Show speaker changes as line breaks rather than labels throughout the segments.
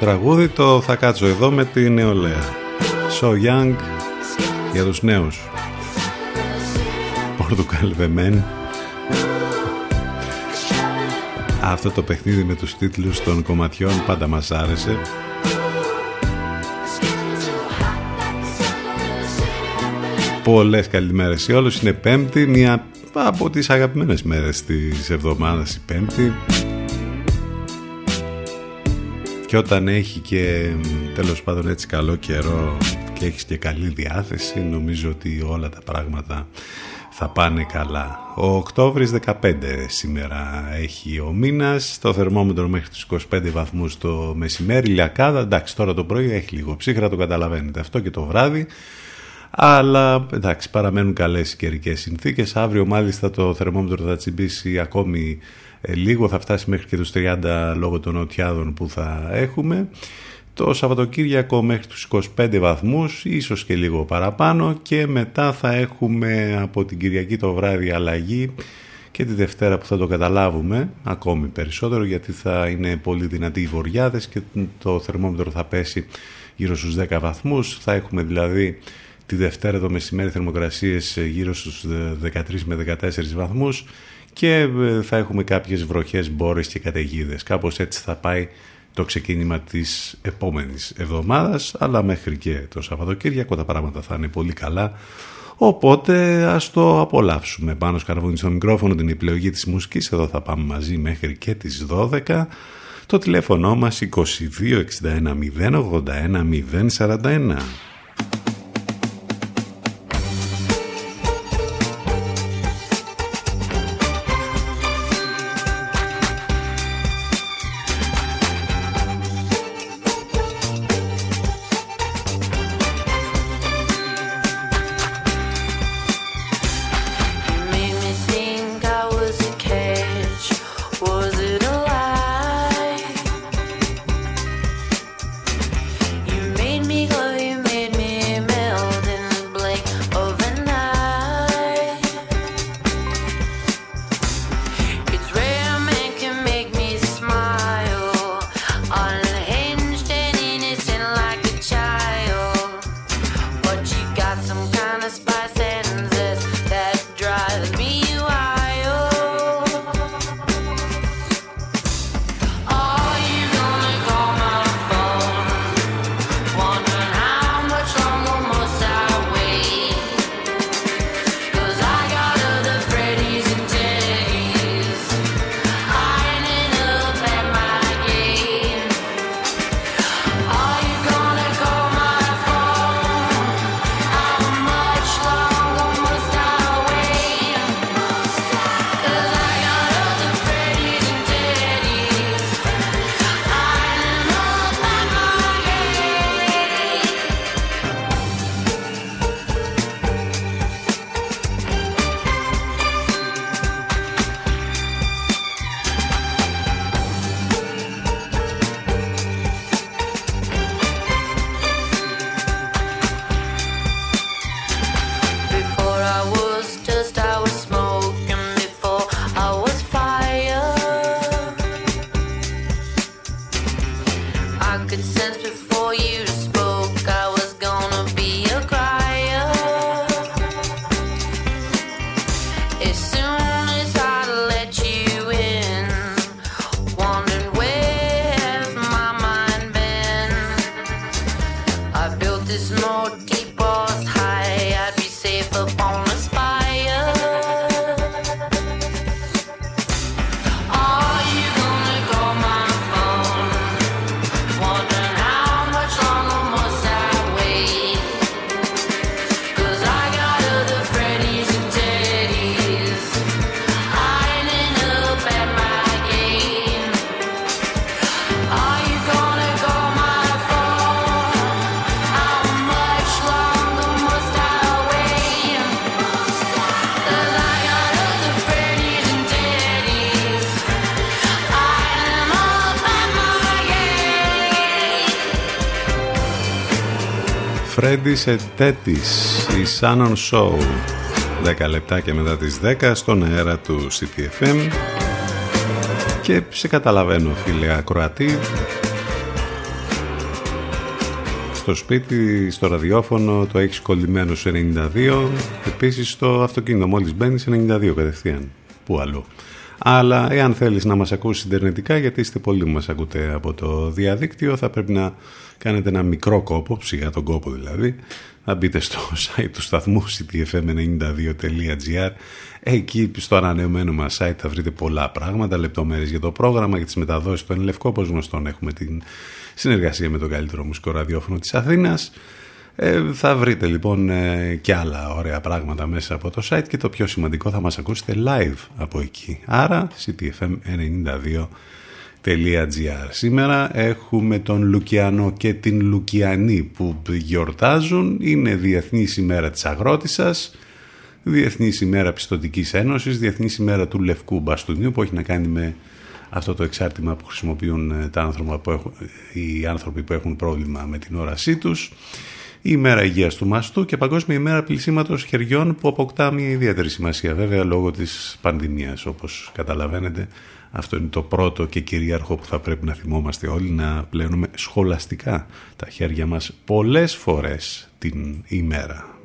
Τραγούδι το θα κάτσω εδώ με τη νεολαία. So Young για τους νέους. Portugal The Men. Αυτό το παιχνίδι με τους τίτλους των κομματιών πάντα μας άρεσε. Πολλές καλημέρες σε όλους. Είναι πέμπτη, μία από τις αγαπημένες μέρες της εβδομάδας η πέμπτη και όταν έχει και τέλος πάντων έτσι καλό καιρό και έχεις και καλή διάθεση νομίζω ότι όλα τα πράγματα θα πάνε καλά. Ο Οκτώβρης 15 σήμερα έχει ο μήνας, το θερμόμετρο μέχρι τους 25 βαθμούς το μεσημέρι, λιακάδα, εντάξει τώρα το πρωί έχει λίγο ψύχρα, το καταλαβαίνετε αυτό και το βράδυ, αλλά εντάξει παραμένουν καλές οι καιρικές συνθήκες, αύριο μάλιστα το θερμόμετρο θα τσιμπήσει ακόμη ε, λίγο θα φτάσει μέχρι και τους 30 λόγω των νοτιάδων που θα έχουμε. Το Σαββατοκύριακο μέχρι τους 25 βαθμούς ίσως και λίγο παραπάνω και μετά θα έχουμε από την Κυριακή το βράδυ αλλαγή και τη Δευτέρα που θα το καταλάβουμε ακόμη περισσότερο γιατί θα είναι πολύ δυνατοί οι βοριάδες και το θερμόμετρο θα πέσει γύρω στους 10 βαθμούς. Θα έχουμε δηλαδή τη Δευτέρα το μεσημέρι θερμοκρασίες γύρω στους 13 με 14 βαθμούς και ε, θα έχουμε κάποιες βροχές, μπόρες και καταιγίδες. Κάπως έτσι θα πάει το ξεκίνημα της επόμενης εβδομάδας αλλά μέχρι και το Σαββατοκύριακο τα πράγματα θα είναι πολύ καλά. Οπότε ας το απολαύσουμε. Πάνω σκαρβούνι στο μικρόφωνο την επιλογή της μουσικής. Εδώ θα πάμε μαζί μέχρι και τις 12 το τηλέφωνο μας 2261 081 041 σε τέτης η Shannon Show. 10 λεπτά και μετά τις 10 στον αέρα του CTFM και σε καταλαβαίνω φίλε ακροατή. Στο σπίτι, στο ραδιόφωνο το έχεις κολλημένο σε 92 επίσης στο αυτοκίνητο μόλις μπαίνεις σε 92 κατευθείαν που αλλού. Αλλά εάν θέλεις να μας ακούσεις συντερνετικά γιατί είστε πολλοί που μας ακούτε από το διαδίκτυο θα πρέπει να κάνετε ένα μικρό κόπο, ψυχα τον κόπο δηλαδή, να μπείτε στο site του σταθμού ctfm92.gr εκεί στο ανανεωμένο μας site θα βρείτε πολλά πράγματα, λεπτομέρειες για το πρόγραμμα, για τις μεταδόσεις του Ενλευκό, όπως γνωστόν έχουμε την συνεργασία με το καλύτερο μουσικό ραδιόφωνο της Αθήνας. Ε, θα βρείτε λοιπόν ε, και άλλα ωραία πράγματα μέσα από το site και το πιο σημαντικό θα μας ακούσετε live από εκεί. Άρα ctfm92.gr Σήμερα έχουμε τον Λουκιανό και την Λουκιανή που γιορτάζουν. Είναι Διεθνής ημέρα της αγρότησας, Διεθνής ημέρα Πιστοτικής Ένωσης, Διεθνής ημέρα του Λευκού Μπαστούνιου που έχει να κάνει με αυτό το εξάρτημα που χρησιμοποιούν ε, τα άνθρωπα που έχουν, οι άνθρωποι που έχουν πρόβλημα με την όρασή τους. Η ημέρα υγείας του μαστού και παγκόσμια ημέρα πλησίματος χεριών που αποκτά μια ιδιαίτερη σημασία βέβαια λόγω της πανδημίας όπως καταλαβαίνετε αυτό είναι το πρώτο και κυρίαρχο που θα πρέπει να θυμόμαστε όλοι, να πλένουμε σχολαστικά τα χέρια μας πολλές φορές την ημέρα.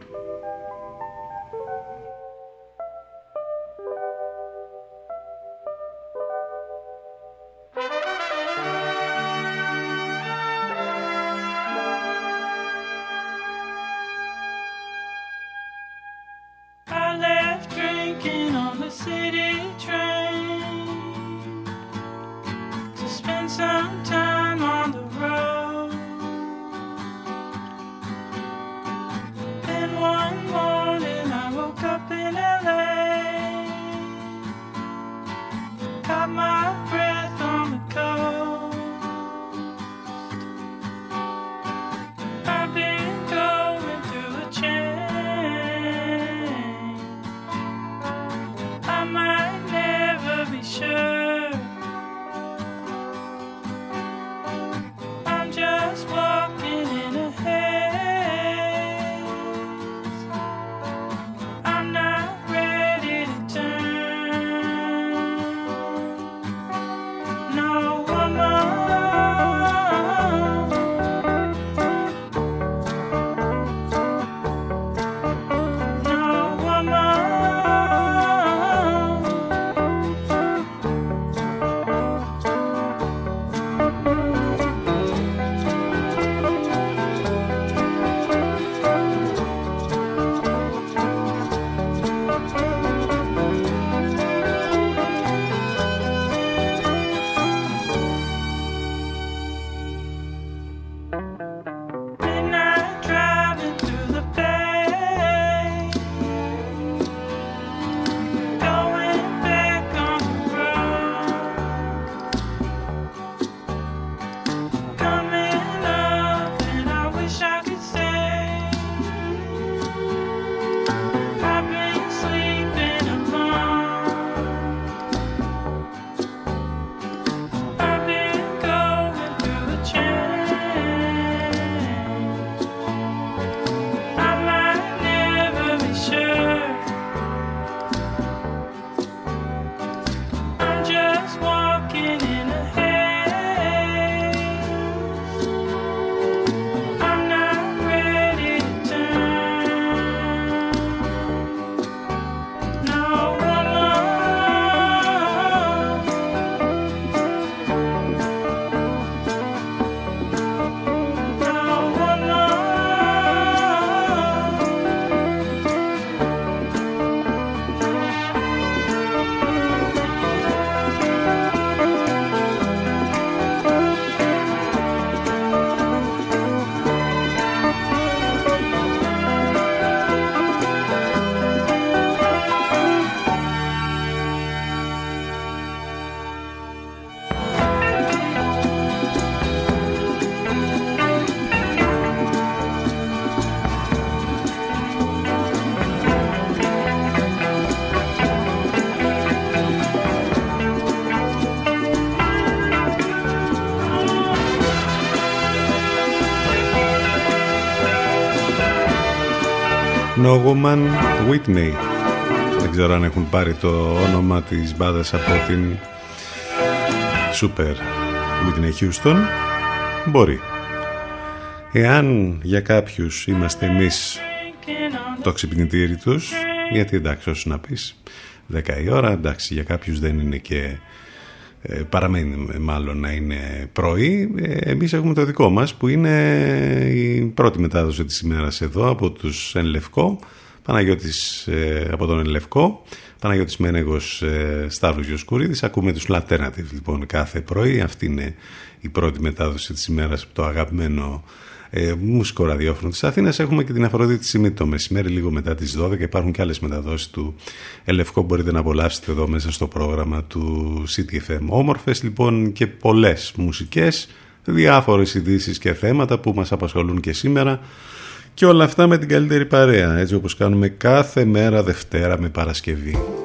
No Woman Whitney. Δεν ξέρω αν έχουν πάρει το όνομα της μπάδας από την Super Whitney Houston. Μπορεί. Εάν για κάποιους είμαστε εμείς το ξυπνητήρι τους, γιατί εντάξει όσο να πεις 10 η ώρα, εντάξει για κάποιους δεν είναι και ε, παραμένει μάλλον να είναι πρωί. Ε, εμείς έχουμε το δικό μας που είναι η πρώτη μετάδοση της ημέρας εδώ από τους Εν Λευκό, Παναγιώτης ε, από τον Εν Λευκό, Παναγιώτης Μένεγος Σταύρος Γιοσκουρίδης. Ακούμε τους Alternative λοιπόν κάθε πρωί. Αυτή είναι η πρώτη μετάδοση της ημέρας από το αγαπημένο ε, μουσικό ραδιόφωνο της Αθήνας. Έχουμε και την Αφροδίτη Σιμή το μεσημέρι λίγο μετά τις 12 υπάρχουν και άλλες μεταδόσεις του Ελευκό μπορείτε να απολαύσετε εδώ μέσα στο πρόγραμμα του CTFM. Όμορφες λοιπόν και πολλές μουσικές, διάφορες ειδήσεις και θέματα που μας απασχολούν και σήμερα και όλα αυτά με την καλύτερη παρέα, έτσι όπως κάνουμε κάθε μέρα Δευτέρα με Παρασκευή.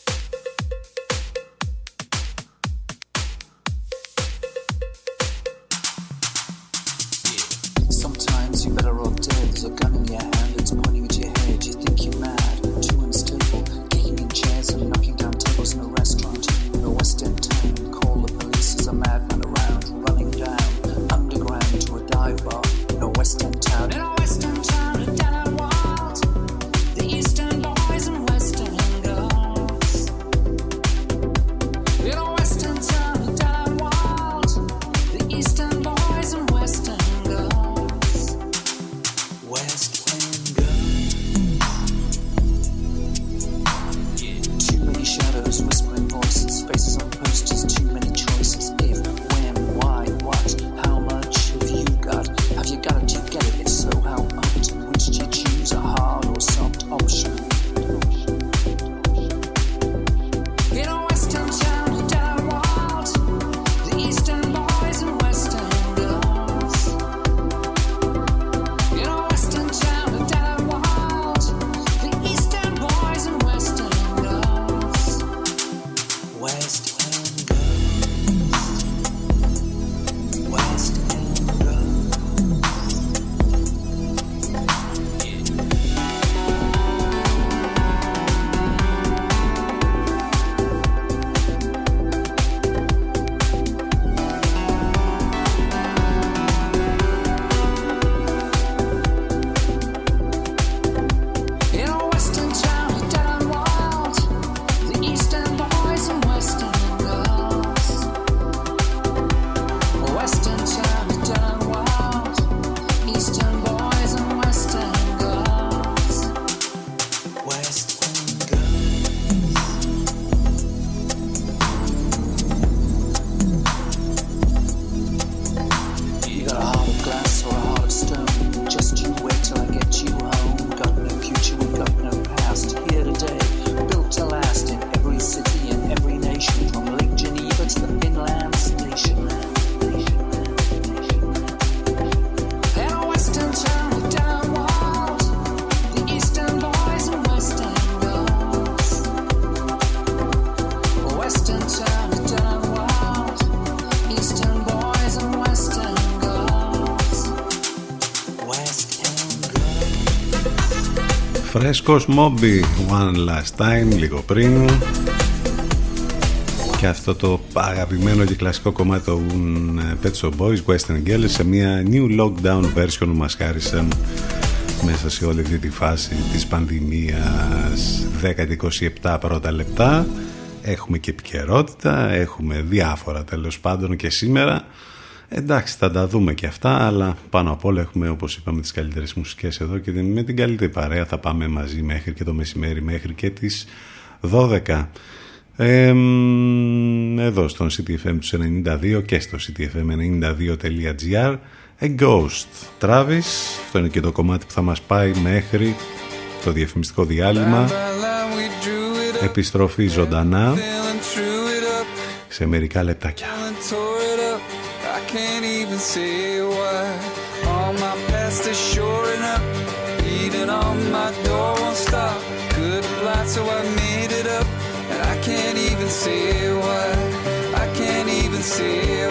Φρέσκος Μόμπι One Last Time λίγο πριν. Και αυτό το αγαπημένο και κλασικό κομμάτι των Pet Shop Boys Western Girls σε μια new lockdown version που μας χάρισαν μέσα σε όλη αυτή τη φάση της πανδημίας. 10-27 πρώτα λεπτά. Έχουμε και επικαιρότητα έχουμε διάφορα τέλος πάντων και σήμερα εντάξει θα τα δούμε και αυτά αλλά πάνω απ' όλα έχουμε όπως είπαμε τις καλύτερες μουσικές εδώ και με την καλύτερη παρέα. Θα πάμε μαζί μέχρι και το μεσημέρι μέχρι και τις 12 εδώ στον CTFM τους 92 και στο ctfm92.gr A Ghost. Travis αυτό είναι και το κομμάτι που θα μας πάει μέχρι το διαφημιστικό διάλειμμα. Επιστροφή ζωντανά σε μερικά λεπτάκια can't even say why. All my past is shoring up. Beating on my door won't stop. Good light, so I made it up. And I can't even say why. I can't even say why.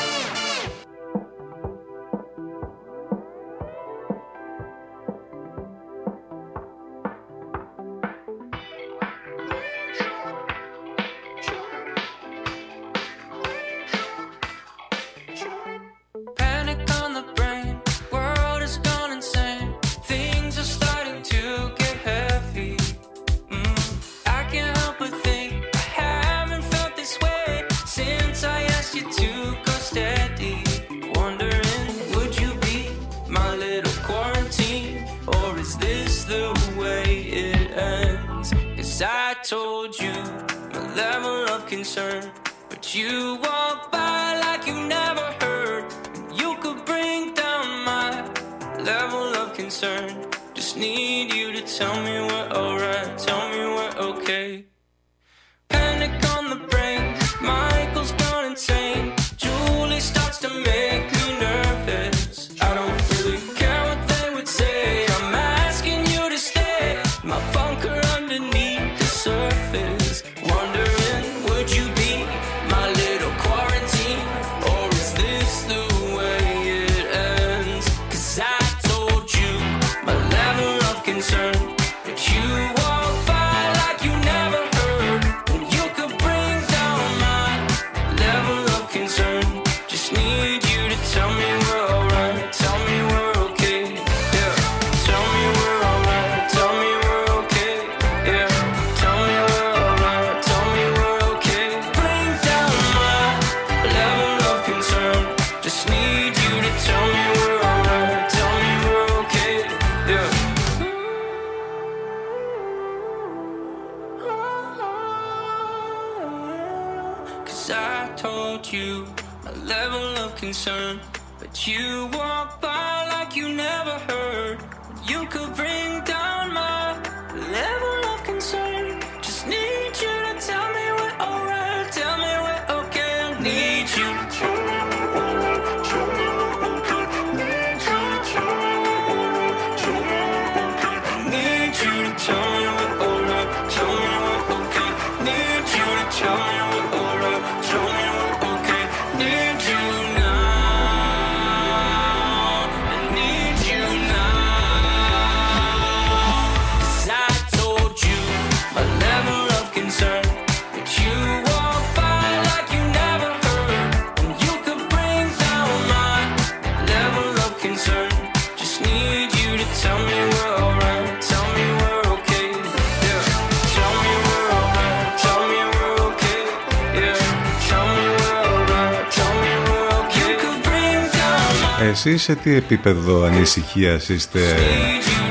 Εσείς σε τι επίπεδο ανησυχίας είστε;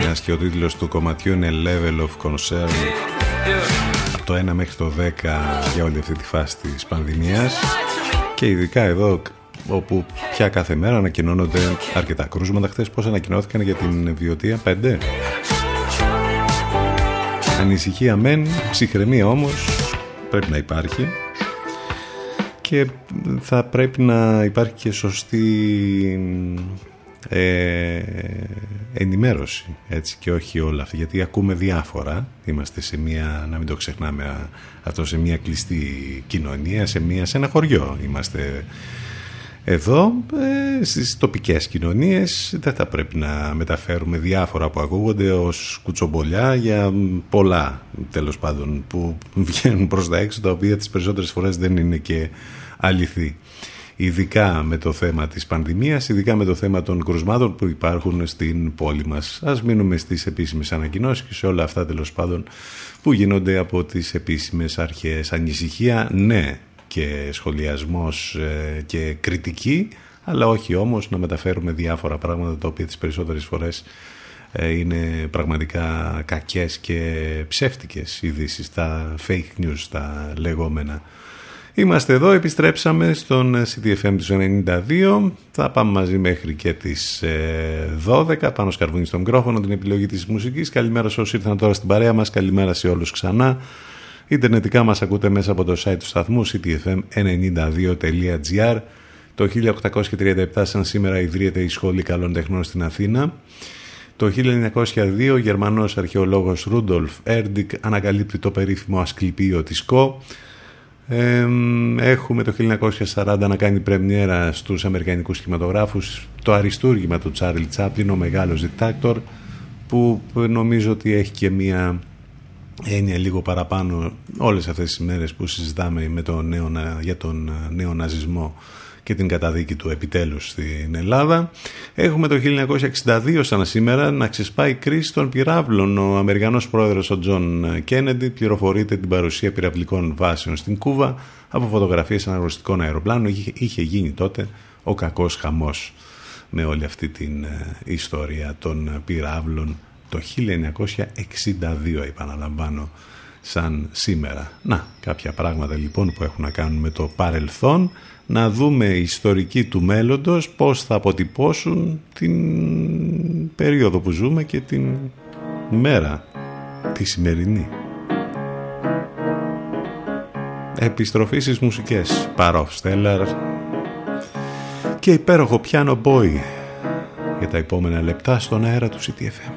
Μιας και ο τίτλος του κομματιού είναι Level of Concern. Από το 1 μέχρι το 10 για όλη αυτή τη φάση της πανδημίας. Και ειδικά εδώ όπου πια κάθε μέρα ανακοινώνονται αρκετά κρούσματα. Χθες πώς ανακοινώθηκαν για την βιωτεία 5 Ανησυχία μεν, ψυχραιμία όμως πρέπει να υπάρχει και θα πρέπει να υπάρχει και σωστή ε, ενημέρωση έτσι και όχι όλα αυτά γιατί ακούμε διάφορα. Είμαστε σε μια, να μην το ξεχνάμε αυτό σε μια κλειστή κοινωνία σε, μια, σε ένα χωριό είμαστε εδώ ε, στις τοπικές κοινωνίες. Δεν θα πρέπει να μεταφέρουμε διάφορα που ακούγονται ως κουτσομπολιά για πολλά τέλος πάντων που βγαίνουν προς τα έξω τα οποία τις περισσότερες φορές δεν είναι και αληθή ειδικά με το θέμα της πανδημίας, ειδικά με το θέμα των κρουσμάτων που υπάρχουν στην πόλη μας. Ας μείνουμε στις επίσημες ανακοινώσεις και σε όλα αυτά τέλος πάντων που γίνονται από τις επίσημες αρχές. Ανησυχία, ναι, και σχολιασμός ε, και κριτική, αλλά όχι όμως να μεταφέρουμε διάφορα πράγματα τα οποία τις περισσότερες φορές ε, είναι πραγματικά κακές και ψεύτικες ειδήσεις, τα fake news, τα λεγόμενα. Είμαστε εδώ, επιστρέψαμε στον CDFM τους 92. Θα πάμε μαζί μέχρι και τις 12. Πάνω σκαρβούνι στο μικρόφωνο, την επιλογή της μουσικής. Καλημέρα σε όσοι ήρθαν τώρα στην παρέα μας. Καλημέρα σε όλους ξανά. Ιντερνετικά μας ακούτε μέσα από το site του σταθμού ctfm92.gr Το 1837 σαν σήμερα ιδρύεται η Σχολή Καλών Τεχνών στην Αθήνα. Το 1902 ο Γερμανός αρχαιολόγος Ρούντολφ Έρντικ ανακαλύπτει το περίφημο ασκληπείο της ΚΟ. Ε, έχουμε το 1940 να κάνει πρεμιέρα στους αμερικανικούς σχηματογράφους το αριστούργημα του Τσάρλ Τσάπλιν, ο μεγάλος δικτάκτορ που νομίζω ότι έχει και μία έννοια λίγο παραπάνω όλες αυτές τις μέρες που συζητάμε με τον νέο, για τον νέο ναζισμό και την καταδίκη του επιτέλους στην Ελλάδα. Έχουμε το 1962 σαν σήμερα να ξεσπάει η κρίση των πυραύλων. Ο Αμερικανός πρόεδρος ο Τζον Κένεντι πληροφορείται την παρουσία πυραυλικών βάσεων στην Κούβα από φωτογραφίες αναγνωριστικών αεροπλάνων. Είχε, είχε γίνει τότε ο κακός χαμός με όλη αυτή την ιστορία των πυραύλων το 1962 επαναλαμβάνω σαν σήμερα. Να, κάποια πράγματα λοιπόν που έχουν να κάνουν με το παρελθόν, να δούμε ιστορική του μέλλοντος πώς θα αποτυπώσουν την περίοδο που ζούμε και την μέρα τη σημερινή. Επιστροφή στις μουσικές Παρόφ Στέλλαρ και υπέροχο πιάνο boy για τα επόμενα λεπτά στον αέρα του CTFM.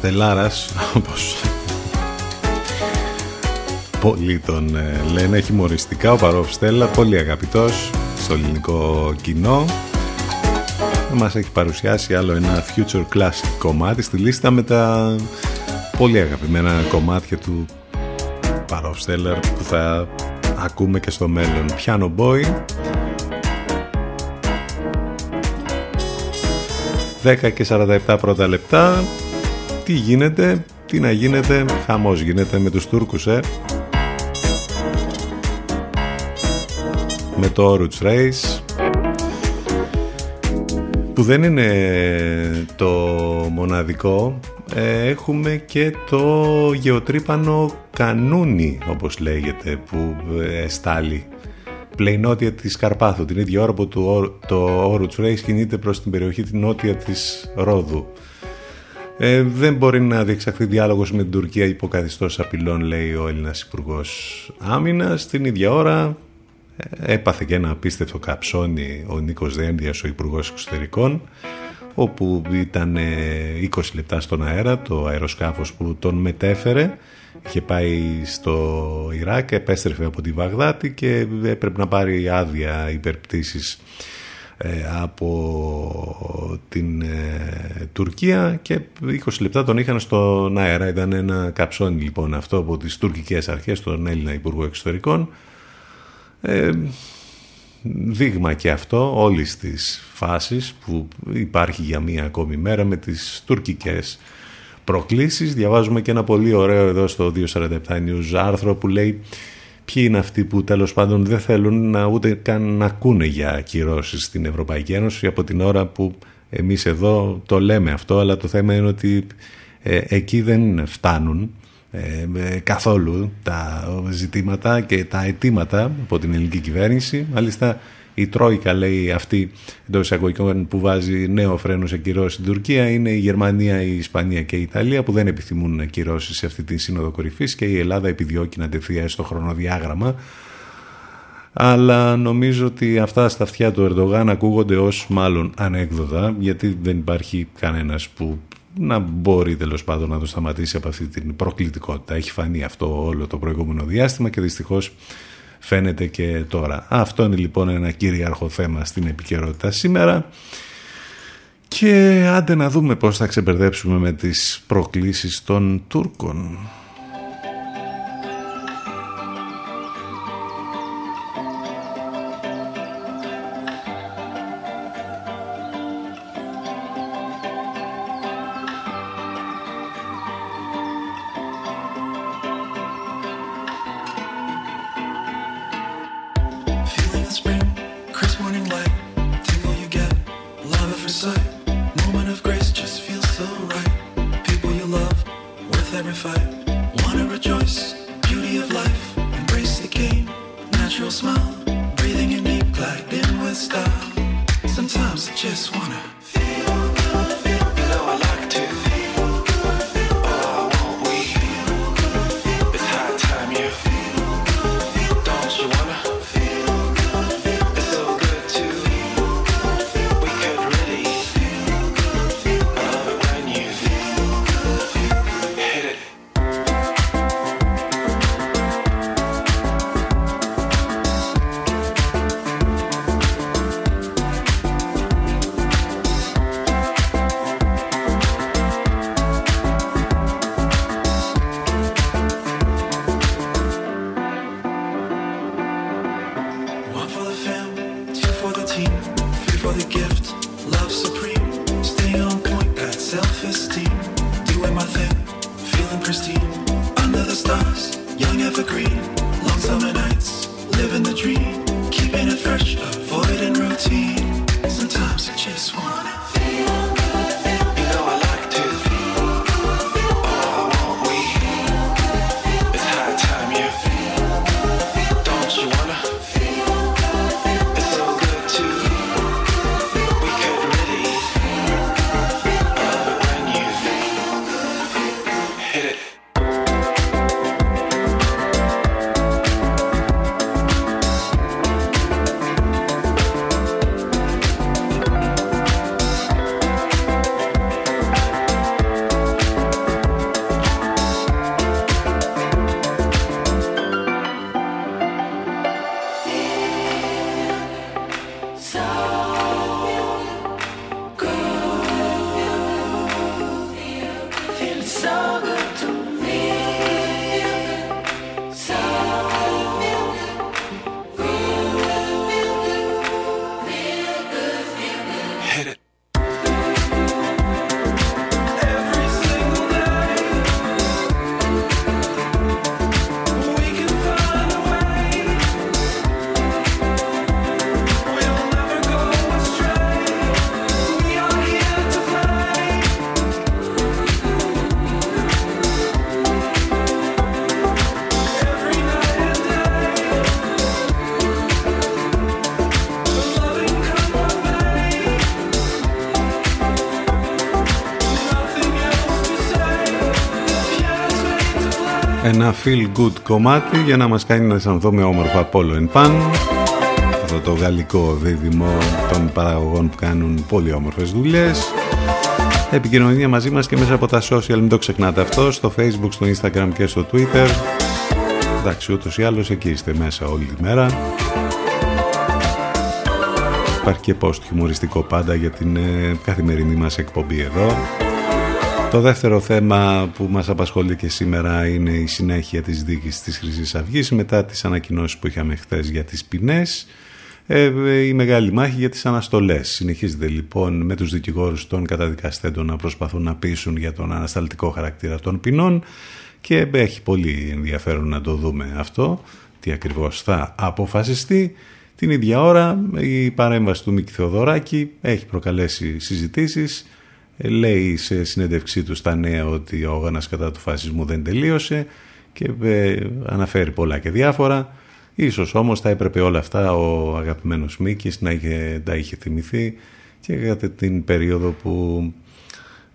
Στελάρας όπως πολλοί τον ε, λένε χιμοριστικά ο Παρόφ Στέλλα πολύ αγαπητός στο ελληνικό κοινό. Μας έχει παρουσιάσει άλλο ένα future classic κομμάτι στη λίστα με τα πολύ αγαπημένα κομμάτια του Παρόφ που θα ακούμε και στο μέλλον. Piano Boy. 10 και 47 πρώτα λεπτά τι γίνεται, τι να γίνεται χαμός γίνεται με τους Τούρκους ε. Με το Oruch Race που δεν είναι το μοναδικό ε, έχουμε και το γεωτρύπανο κανούνι όπως λέγεται που εστάλει. Πλεινότια της Καρπάθου την ίδια ώρα που το, το Oruch Race κινείται προς την περιοχή την νότια της Ρόδου ε, δεν μπορεί να διεξαχθεί διάλογος με την Τουρκία υποκαθιστός απειλών λέει ο Έλληνας Υπουργός Άμυνας. Την ίδια ώρα έπαθε και ένα απίστευτο καψόνι ο Νίκος Δένδιας, ο Υπουργός Εξωτερικών όπου ήταν 20 λεπτά στον αέρα το αεροσκάφος που τον μετέφερε. Είχε πάει στο Ιράκ, επέστρεφε από τη Βαγδάτη και έπρεπε να πάρει άδεια υπερπτήσεις ε, από την ε, Τουρκία και 20 λεπτά τον είχαν στον αέρα ήταν ένα καψόνι λοιπόν αυτό από τις τουρκικές αρχές τον Έλληνα Υπουργό Εξωτερικών ε, δείγμα και αυτό όλης της φάσης που υπάρχει για μία ακόμη μέρα με τις τουρκικές προκλήσεις. Διαβάζουμε και ένα πολύ ωραίο εδώ στο 247 News άρθρο που λέει ποιοι είναι αυτοί που τέλος πάντων δεν θέλουν να ούτε καν να ακούνε για ακυρώσεις στην Ευρωπαϊκή Ένωση από την ώρα που εμείς εδώ το λέμε αυτό αλλά το θέμα είναι ότι ε, εκεί δεν φτάνουν ε, καθόλου τα ζητήματα και τα αιτήματα από την ελληνική κυβέρνηση. Μάλιστα η Τρόικα λέει αυτή εντός εισαγωγικών που βάζει νέο φρένο σε κυρώσεις στην Τουρκία είναι η Γερμανία, η Ισπανία και η Ιταλία που δεν επιθυμούν κυρώσεις σε αυτή τη σύνοδο κορυφής και η Ελλάδα επιδιώκει να τεθεί στο χρονοδιάγραμμα. Αλλά νομίζω ότι αυτά στα αυτιά του Ερντογάν ακούγονται ως μάλλον ανέκδοτα γιατί δεν υπάρχει κανένας που να μπορεί τέλος πάντων να το σταματήσει από αυτή την προκλητικότητα. Έχει φανεί αυτό όλο το προηγούμενο διάστημα και δυστυχώς φαίνεται και τώρα. Αυτό είναι λοιπόν ένα κυρίαρχο θέμα στην επικαιρότητα σήμερα και άντε να δούμε πώς θα ξεμπερδέψουμε με τις προκλήσεις των Τούρκων.
Ένα feel good κομμάτι για να μας κάνει να αισθανθούμε όμορφα από εν παν αυτό το γαλλικό δίδυμο των παραγωγών που κάνουν πολύ όμορφες δουλειές. Επικοινωνία μαζί μας και μέσα από τα social μην το ξεχνάτε αυτό στο facebook, στο instagram και στο twitter. Εντάξει ούτως ή άλλως εκεί είστε μέσα όλη τη μέρα. Υπάρχει και post χιουμοριστικό πάντα για την ε, καθημερινή μας εκπομπή εδώ το δεύτερο θέμα που μας απασχολεί και σήμερα είναι η συνέχεια της δίκης της χρυσής Αυγής μετά τις ανακοινώσεις που είχαμε χθες για τις ποινές ε, η μεγάλη μάχη για τις αναστολές. Συνεχίζεται λοιπόν με τους δικηγόρους των καταδικαστέντων να προσπαθούν να πείσουν για τον ανασταλτικό χαρακτήρα των ποινών και έχει πολύ ενδιαφέρον να το δούμε αυτό, τι ακριβώς θα αποφασιστεί. Την ίδια ώρα η παρέμβαση του Μίκη Θεοδωράκη έχει προκαλέσει συζητήσεις λέει σε συνέντευξή του στα νέα ότι ο αγώνας κατά του φασισμού δεν τελείωσε και ε, αναφέρει πολλά και διάφορα. Ίσως όμως θα έπρεπε όλα αυτά ο αγαπημένος Μίκης να είχε, τα είχε θυμηθεί και κατά την περίοδο που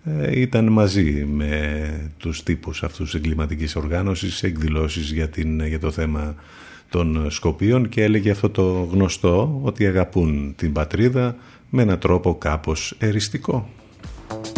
ε, ήταν μαζί με τους τύπους αυτούς εγκληματικής οργάνωσης σε εκδηλώσεις για, την, για το θέμα των Σκοπίων και έλεγε αυτό το γνωστό ότι αγαπούν την πατρίδα με έναν τρόπο κάπως εριστικό. Thank you.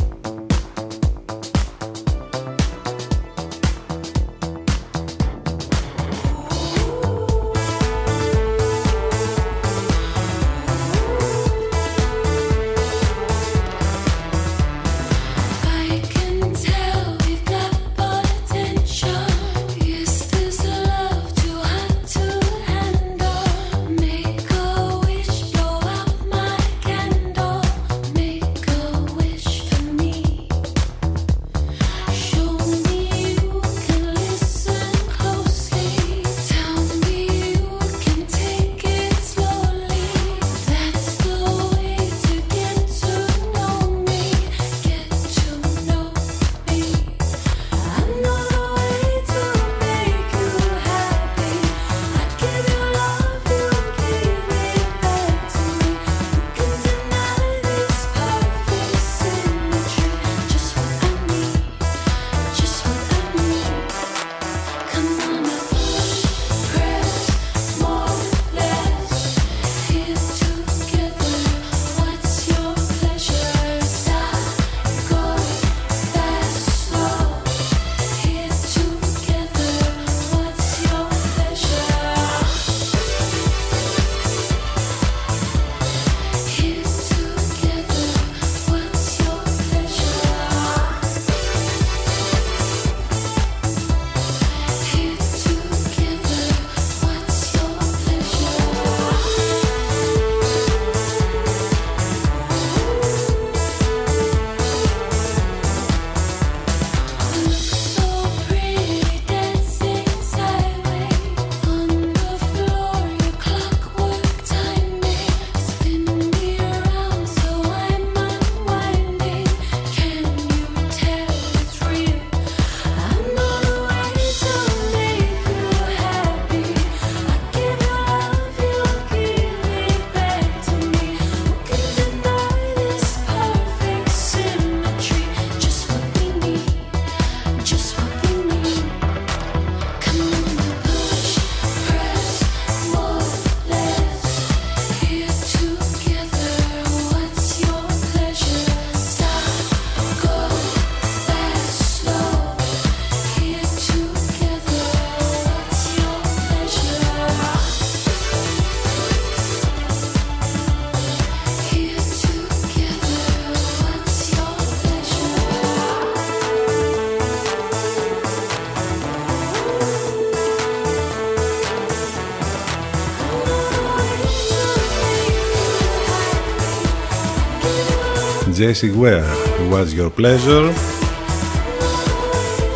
Jesse Ware, What's Your Pleasure;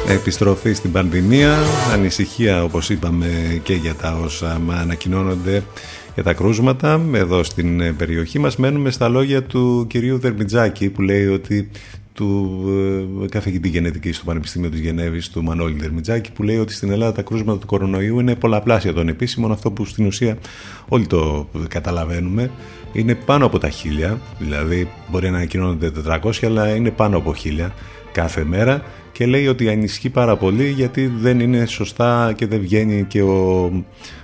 Επιστροφή στην πανδημία Ανησυχία όπως είπαμε και για τα όσα ανακοινώνονται για τα κρούσματα. Εδώ στην περιοχή μας μένουμε στα λόγια του κυρίου Δερμιτζάκη που λέει ότι του ε, καθηγητή γενετικής του Πανεπιστήμιου της Γενέβης του Μανώλη Δερμιτζάκη που λέει ότι στην Ελλάδα τα κρούσματα του κορονοϊού είναι πολλαπλάσια των επίσημων. Αυτό που στην ουσία όλοι το καταλαβαίνουμε. Είναι πάνω από τα χίλια, δηλαδή μπορεί να ανακοινώνονται 400, αλλά είναι πάνω από χίλια κάθε μέρα
και λέει ότι ανισχύει πάρα πολύ γιατί δεν είναι σωστά και δεν βγαίνει και ο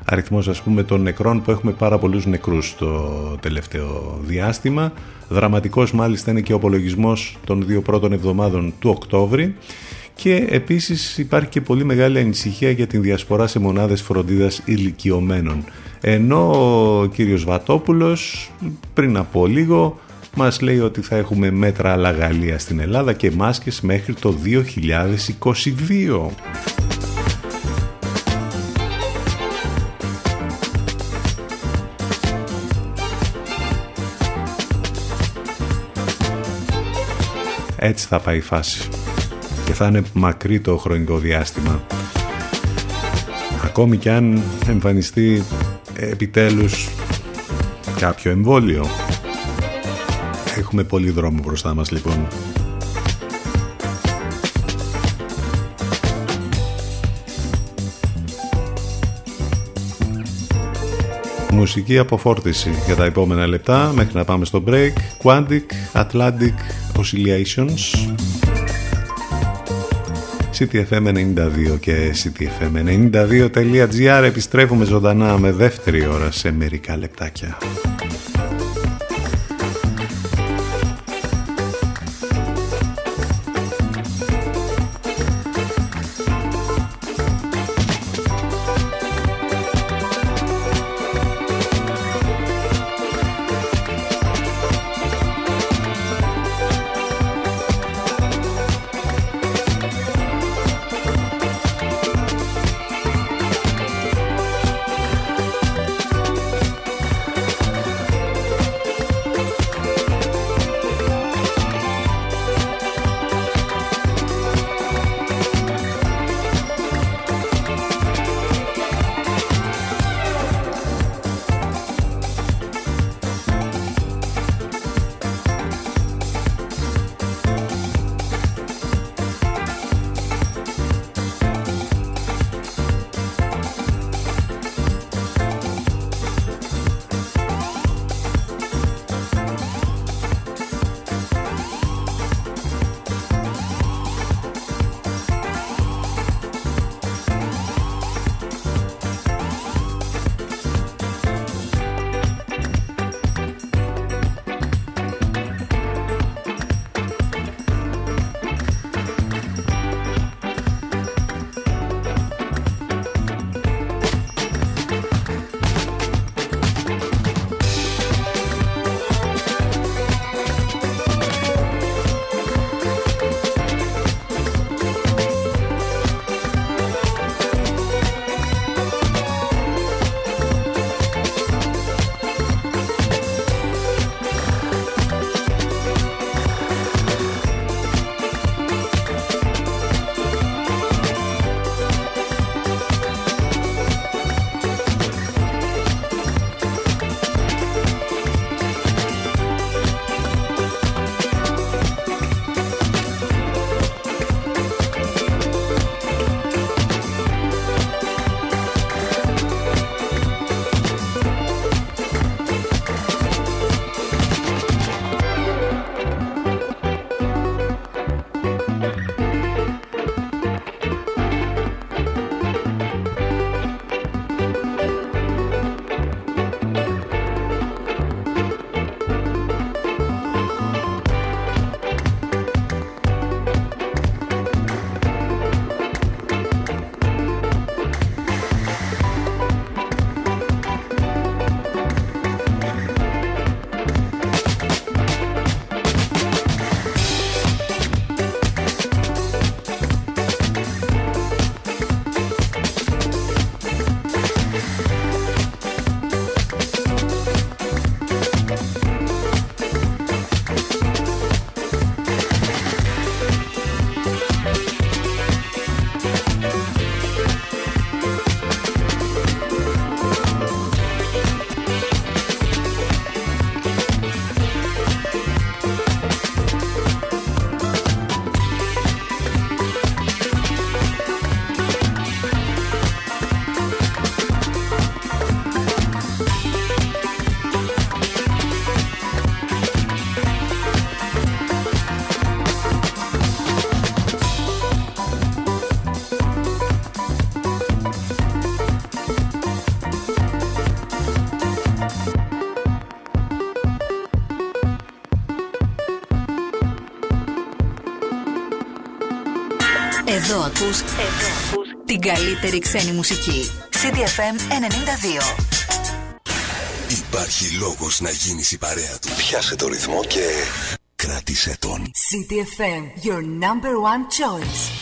αριθμός ας πούμε των νεκρών που έχουμε πάρα πολλούς νεκρούς το τελευταίο διάστημα. Δραματικός μάλιστα είναι και ο απολογισμός των δύο πρώτων εβδομάδων του Οκτώβρη και επίσης υπάρχει και πολύ μεγάλη ανησυχία για την διασπορά σε μονάδες φροντίδας ηλικιωμένων. Ενώ ο κύριος Βατόπουλος πριν από λίγο μας λέει ότι θα έχουμε μέτρα αλλαγαλία στην Ελλάδα και μάσκες μέχρι το 2022. Έτσι θα πάει η φάση και θα είναι μακρύ το χρονικό διάστημα. Ακόμη κι αν εμφανιστεί επιτέλους κάποιο εμβόλιο. Έχουμε πολύ δρόμο μπροστά μας λοιπόν. Μουσική αποφόρτιση για τα επόμενα λεπτά μέχρι να πάμε στο break. Quantic Atlantic Oscillations CTFM92 και CTFM92.gr επιστρέφουμε ζωντανά με δεύτερη ώρα σε μερικά λεπτάκια.
Ακούς, εδώ ακούς την καλύτερη ξένη μουσική. CDFM 92.
Υπάρχει λόγος να γίνεις η παρέα του. Πιάσε το ρυθμό και κράτησε τον.
CDFM, your number one choice.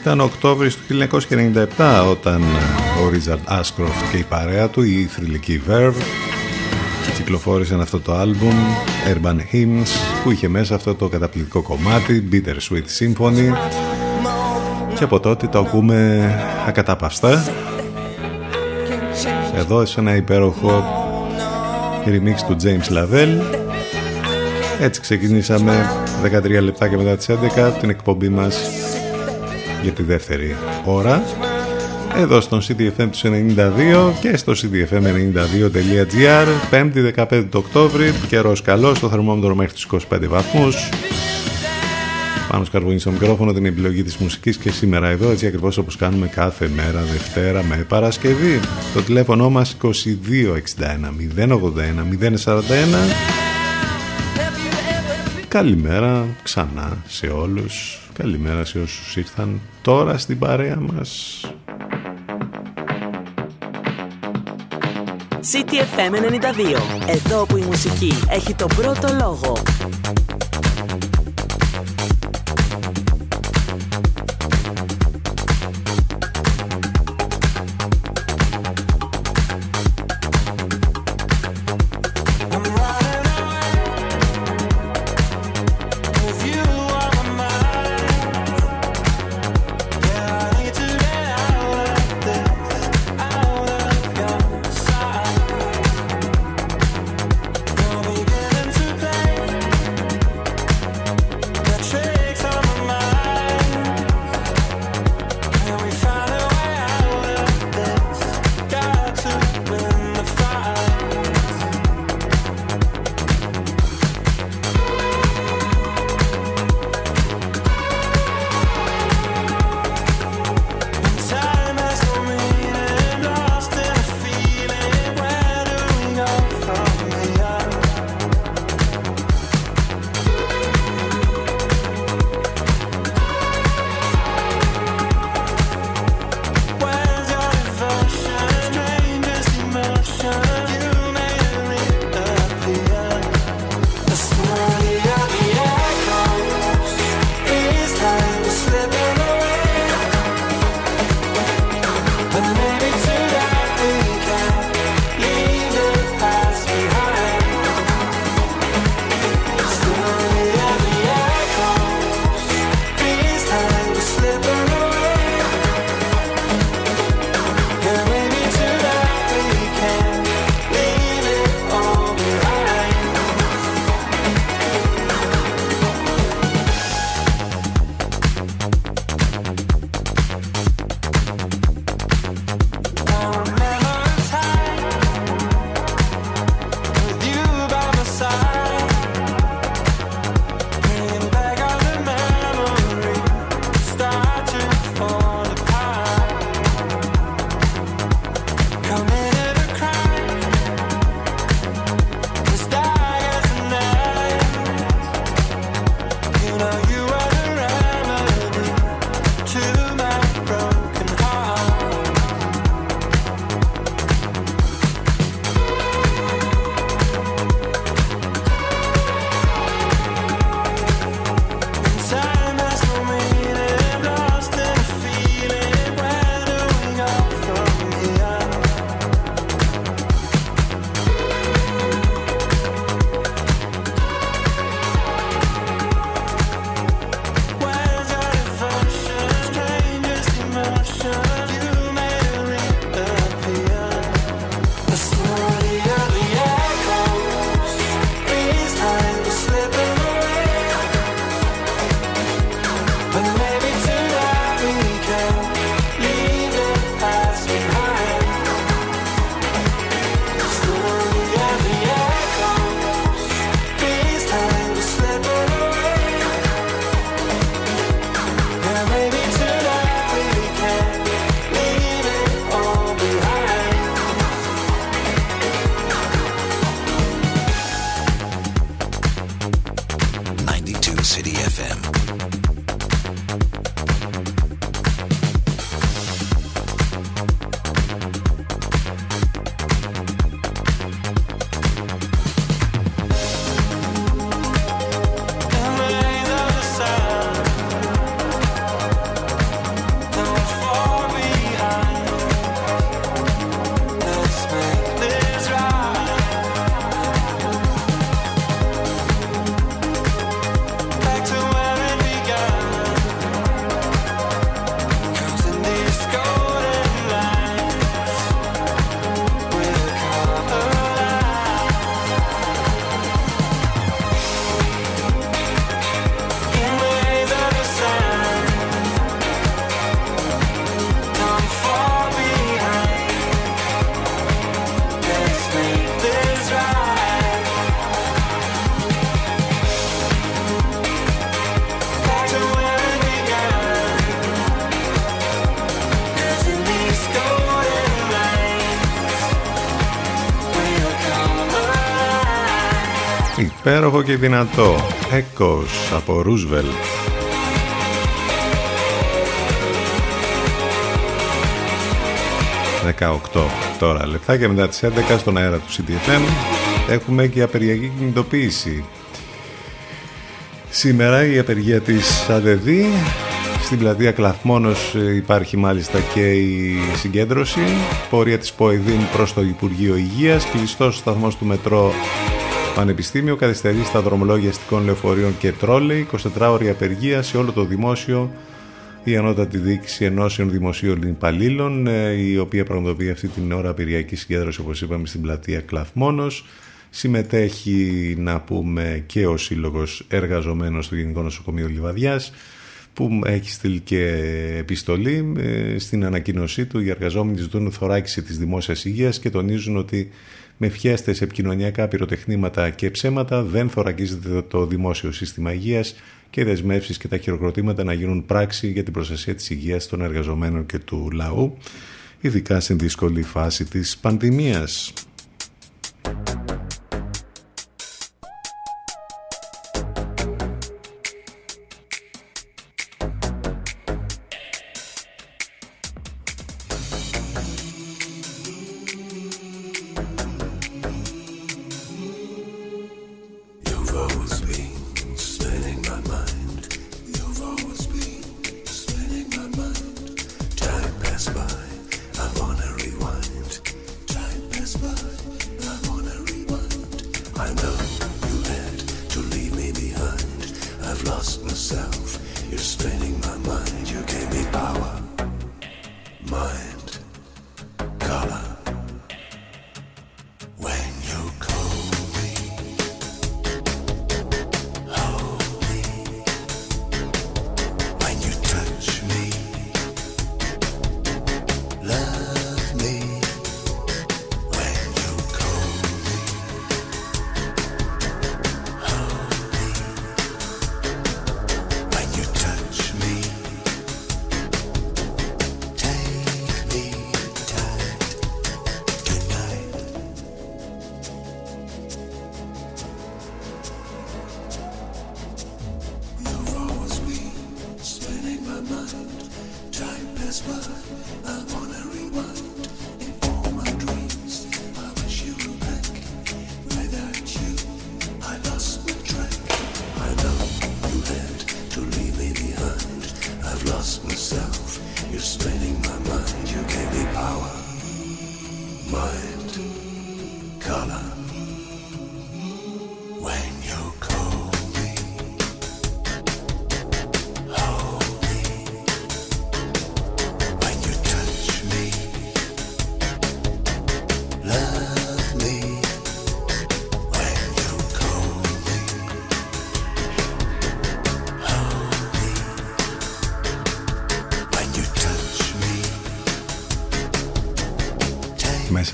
Ήταν Οκτώβρης του 1997 όταν ο Ρίζαρντ Άσκροφτ και η παρέα του, η θρηλυκή Verve, κυκλοφόρησαν αυτό το άλμπουμ Urban Hymns που είχε μέσα αυτό το καταπληκτικό κομμάτι Bitter Sweet Symphony. Και από τότε το ακούμε ακατάπαυστα. Εδώ σε ένα υπέροχο remix του James Lavelle. Έτσι ξεκινήσαμε 13 λεπτά και μετά τις 11 την εκπομπή μας για τη δεύτερη ώρα. Εδώ στον CDFM του 92 και στο cdfm92.gr 5η 15 του Οκτώβρη καιρός καλός, το θερμόμετρο μέχρι τους 25 βαθμούς. Πάνω σκαρβούνι στο μικρόφωνο την επιλογή της μουσικής και σήμερα εδώ έτσι ακριβώς όπως κάνουμε κάθε μέρα Δευτέρα με Παρασκευή. Το τηλέφωνο μας 2261 081 041 Καλημέρα ξανά σε όλους Καλημέρα σε όσους ήρθαν τώρα στην παρέα μας.
CTFM 92 Εδώ που η μουσική έχει το πρώτο λόγο
Υπέροχο και δυνατό. Έκος από Ρούσβελ. 18 τώρα λεπτά και μετά τις 11 στον αέρα του CTFM έχουμε και απεργιακή κινητοποίηση. Σήμερα η απεργία της ΑΔΔ στην πλατεία Κλαθμόνος υπάρχει μάλιστα και η συγκέντρωση πορεία της ΠΟΕΔΗΝ προς το Υπουργείο Υγείας κλειστός σταθμός του μετρό Πανεπιστήμιο καθυστερεί στα δρομολόγια αστικών λεωφορείων και τρόλεϊ 24 ώρια απεργία σε όλο το δημόσιο η Ανώτατη Διοίκηση Ενώσεων Δημοσίων Υπαλλήλων, ε, η οποία πραγματοποιεί αυτή την ώρα απειριακή συγκέντρωση, όπως είπαμε, στην πλατεία Κλαθμόνος. Συμμετέχει, να πούμε, και ο Σύλλογος Εργαζομένων στο Γενικό Νοσοκομείο Λιβαδιάς, που έχει στείλει και επιστολή ε, στην ανακοίνωσή του. Οι εργαζόμενοι ζητούν θωράκιση της δημόσιας υγείας και τονίζουν ότι με φιέστε επικοινωνιακά πυροτεχνήματα και ψέματα δεν θωρακίζεται το δημόσιο σύστημα υγείας και οι δεσμεύσεις και τα χειροκροτήματα να γίνουν πράξη για την προστασία της υγείας των εργαζομένων και του λαού, ειδικά στην δύσκολη φάση της πανδημίας.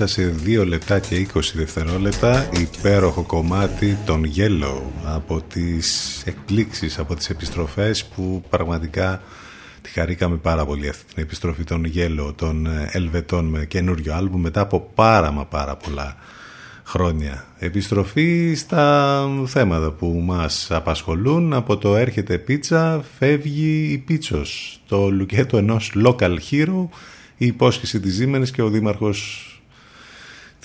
Μέσα σε 2 λεπτά και 20 δευτερόλεπτα υπέροχο κομμάτι των Yellow από τις εκπλήξεις, από τις επιστροφές που πραγματικά τη χαρήκαμε πάρα πολύ αυτή την επιστροφή των Yellow, των Ελβετών με καινούριο άλμπου μετά από πάρα μα πάρα πολλά χρόνια. Επιστροφή στα θέματα που μας απασχολούν από το έρχεται πίτσα φεύγει η πίτσος το λουκέτο ενός local hero η υπόσχεση της Ζήμενης και ο δήμαρχος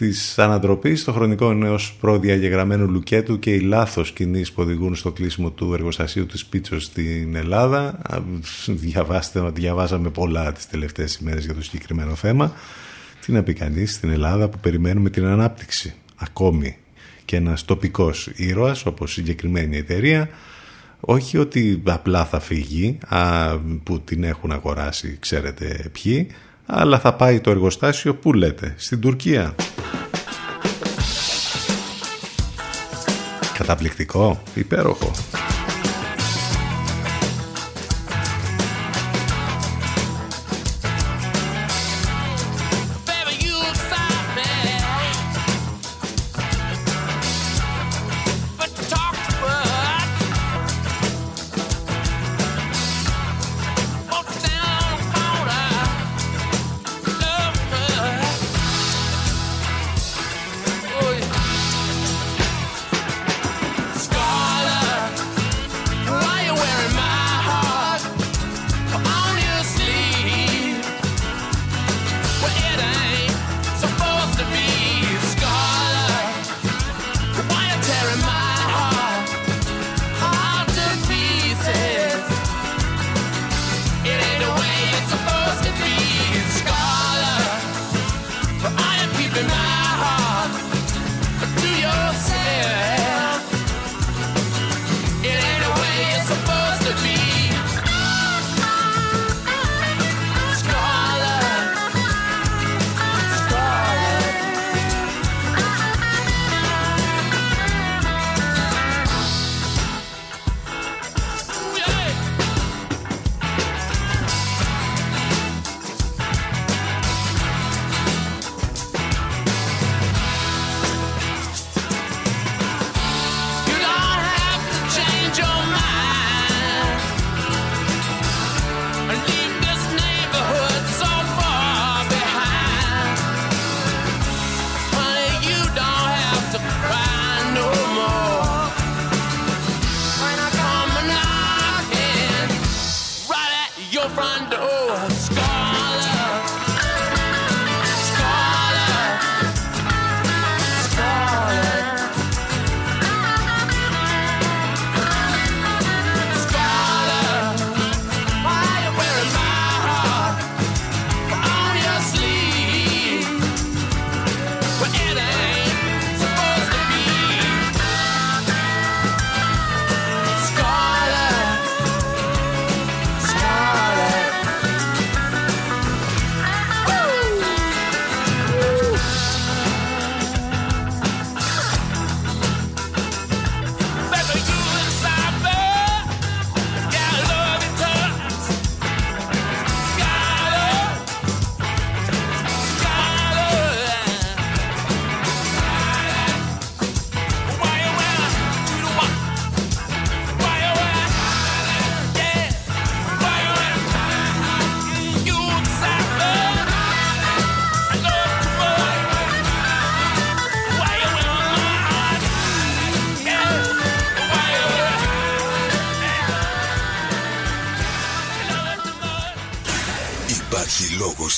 της ανατροπής στο χρονικό ενός προδιαγεγραμμένου λουκέτου και οι λάθος κινήσεις που οδηγούν στο κλείσιμο του εργοστασίου της Πίτσος στην Ελλάδα. Διαβάστε, διαβάσαμε πολλά τις τελευταίες ημέρες για το συγκεκριμένο θέμα. Τι να πει κανείς στην Ελλάδα που περιμένουμε την ανάπτυξη; Ακόμη και ένας τοπικός ήρωας όπως συγκεκριμένη εταιρεία όχι ότι απλά θα φύγει α, που την έχουν αγοράσει ξέρετε ποιοι αλλά θα πάει το εργοστάσιο που λέτε στην Τουρκία Καταπληκτικό, υπέροχο.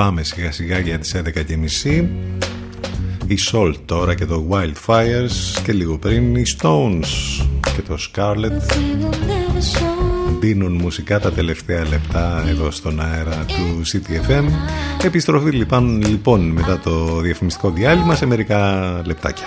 Πάμε σιγά σιγά για τις 11.30 η Salt τώρα και το Wildfires και λίγο πριν οι Stones και το Scarlet. Δίνουν μουσικά τα τελευταία λεπτά εδώ στον αέρα του CTFM επιστροφή λοιπόν, λοιπόν μετά το διαφημιστικό διάλειμμα σε μερικά λεπτάκια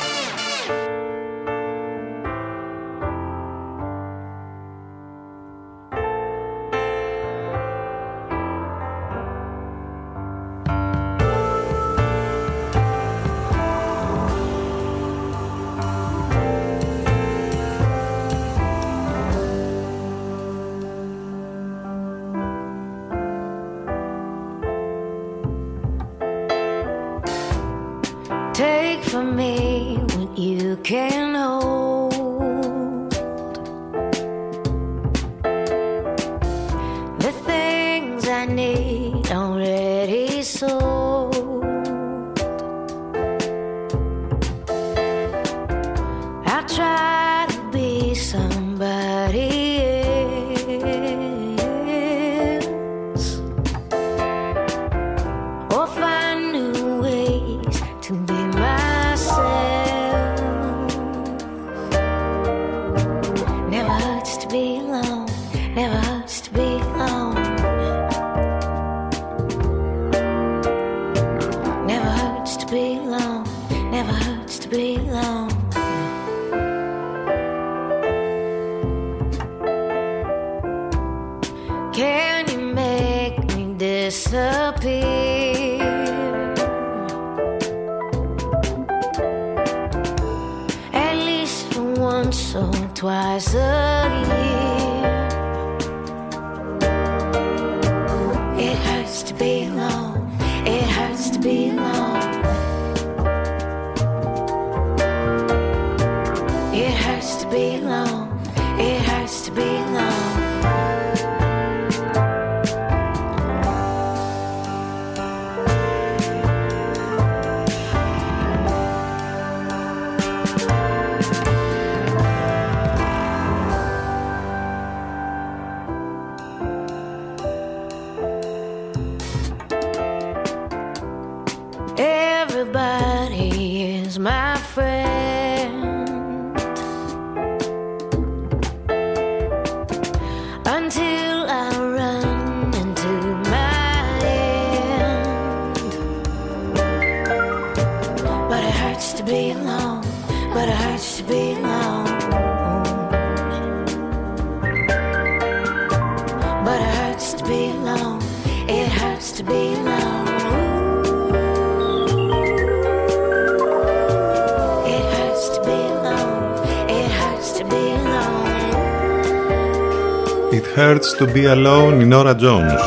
To be alone η Nora Jones.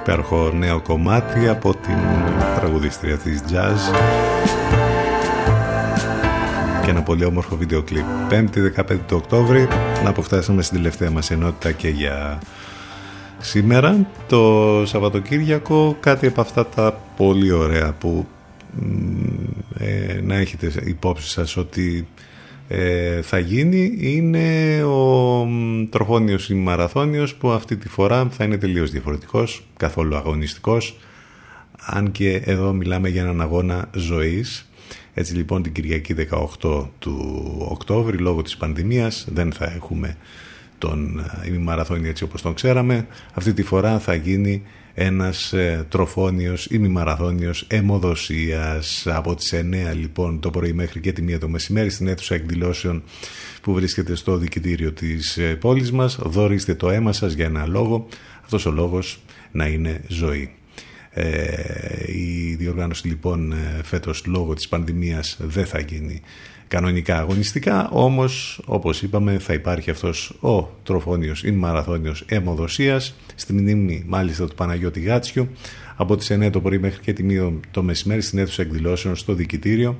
Υπέροχο νέο κομμάτι από την τραγουδίστρια της jazz και ένα πολύ όμορφο βίντεο κλιπ. 5η 15 του Οκτώβρη να αποφτάσαμε στην τελευταία μας ενότητα και για σήμερα. Το Σαββατοκύριακο κάτι από αυτά τα πολύ ωραία που ε, να έχετε υπόψη σας ότι ε, θα γίνει είναι ο τροχόνιος ή μαραθώνιος που αυτή τη φορά θα είναι τελείως διαφορετικός, καθόλου αγωνιστικός αν και εδώ μιλάμε για έναν αγώνα ζωής. Έτσι λοιπόν την Κυριακή 18 του Οκτώβρη λόγω της πανδημίας δεν θα έχουμε τον ε, ημιμαραθώνιο έτσι όπως τον ξέραμε. Αυτή τη φορά θα γίνει ένας ε, τροφόνιος ή μη μαραθώνιος αιμοδοσίας. Από τις 9 λοιπόν το πρωί μέχρι και τη 1 το μεσημέρι στην αίθουσα εκδηλώσεων που βρίσκεται στο δικητήριο της ε, πόλης μας. Δωρίστε το αίμα σας για ένα λόγο. Αυτός ο λόγος να είναι ζωή. Ε, η διοργάνωση λοιπόν ε, φέτος λόγω της πανδημίας δεν θα γίνει κανονικά αγωνιστικά, όμως όπως είπαμε θα υπάρχει αυτός ο τροφόνιος ή μαραθώνιος αιμοδοσίας στη μνήμη μάλιστα του Παναγιώτη Γάτσιου. Από τις 9 το πρωί μέχρι και τη 1 το μεσημέρι στην αίθουσα εκδηλώσεων στο δικητήριο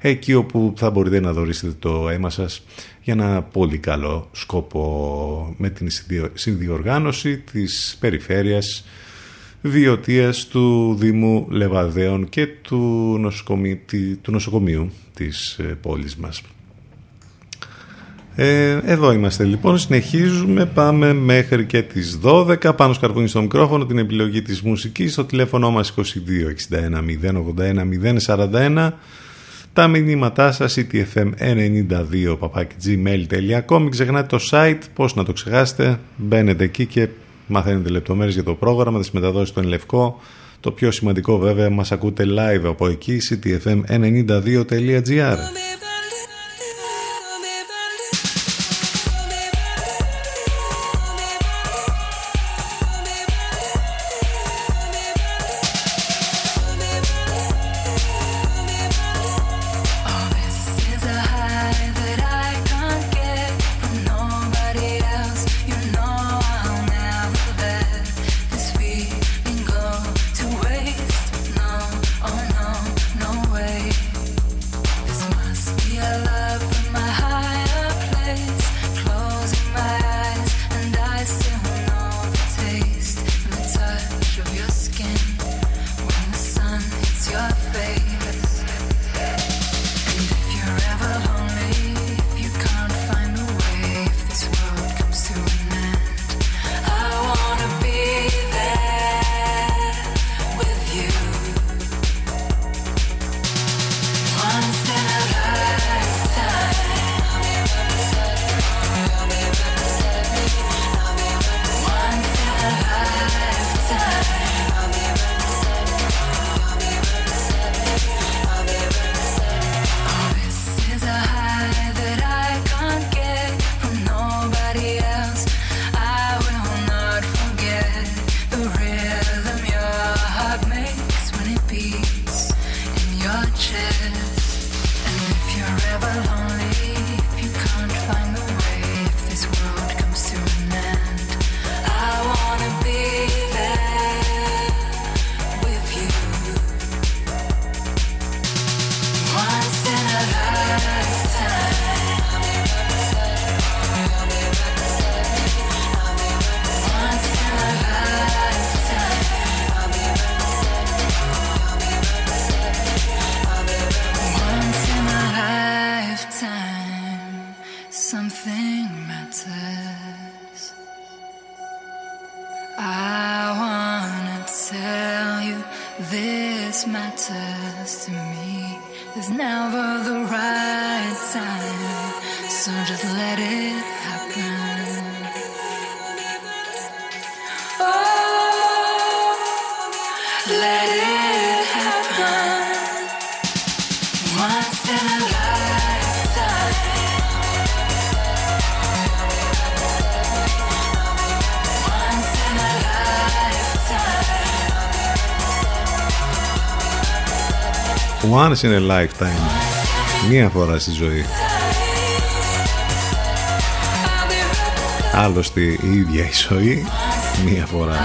εκεί όπου θα μπορείτε να δωρήσετε το αίμα σας για ένα πολύ καλό σκόπο με την συνδιοργάνωση της περιφέρειας βιωτείας του Δήμου Λεβαδέων και του, του νοσοκομείου της ε, πόλης μας. Ε, εδώ είμαστε λοιπόν, συνεχίζουμε, πάμε μέχρι και τις 12, πάνω σκαρπούνι στο μικρόφωνο, την επιλογή της μουσικής, στο τηλέφωνο μας 2261 081 041, τα μηνύματά σας ctfm92 gmail.com μην ξεχνάτε το site, πώς να το ξεχάσετε, μπαίνετε εκεί και μαθαίνετε λεπτομέρειες για το πρόγραμμα, τις μεταδόσεις στον Λευκό, το πιο σημαντικό βέβαια μας ακούτε live από εκεί ctfm92.gr
Once in a lifetime.
Μία φορά στη ζωή.
I'll be right
Άλλωστε η ίδια η ζωή μία φορά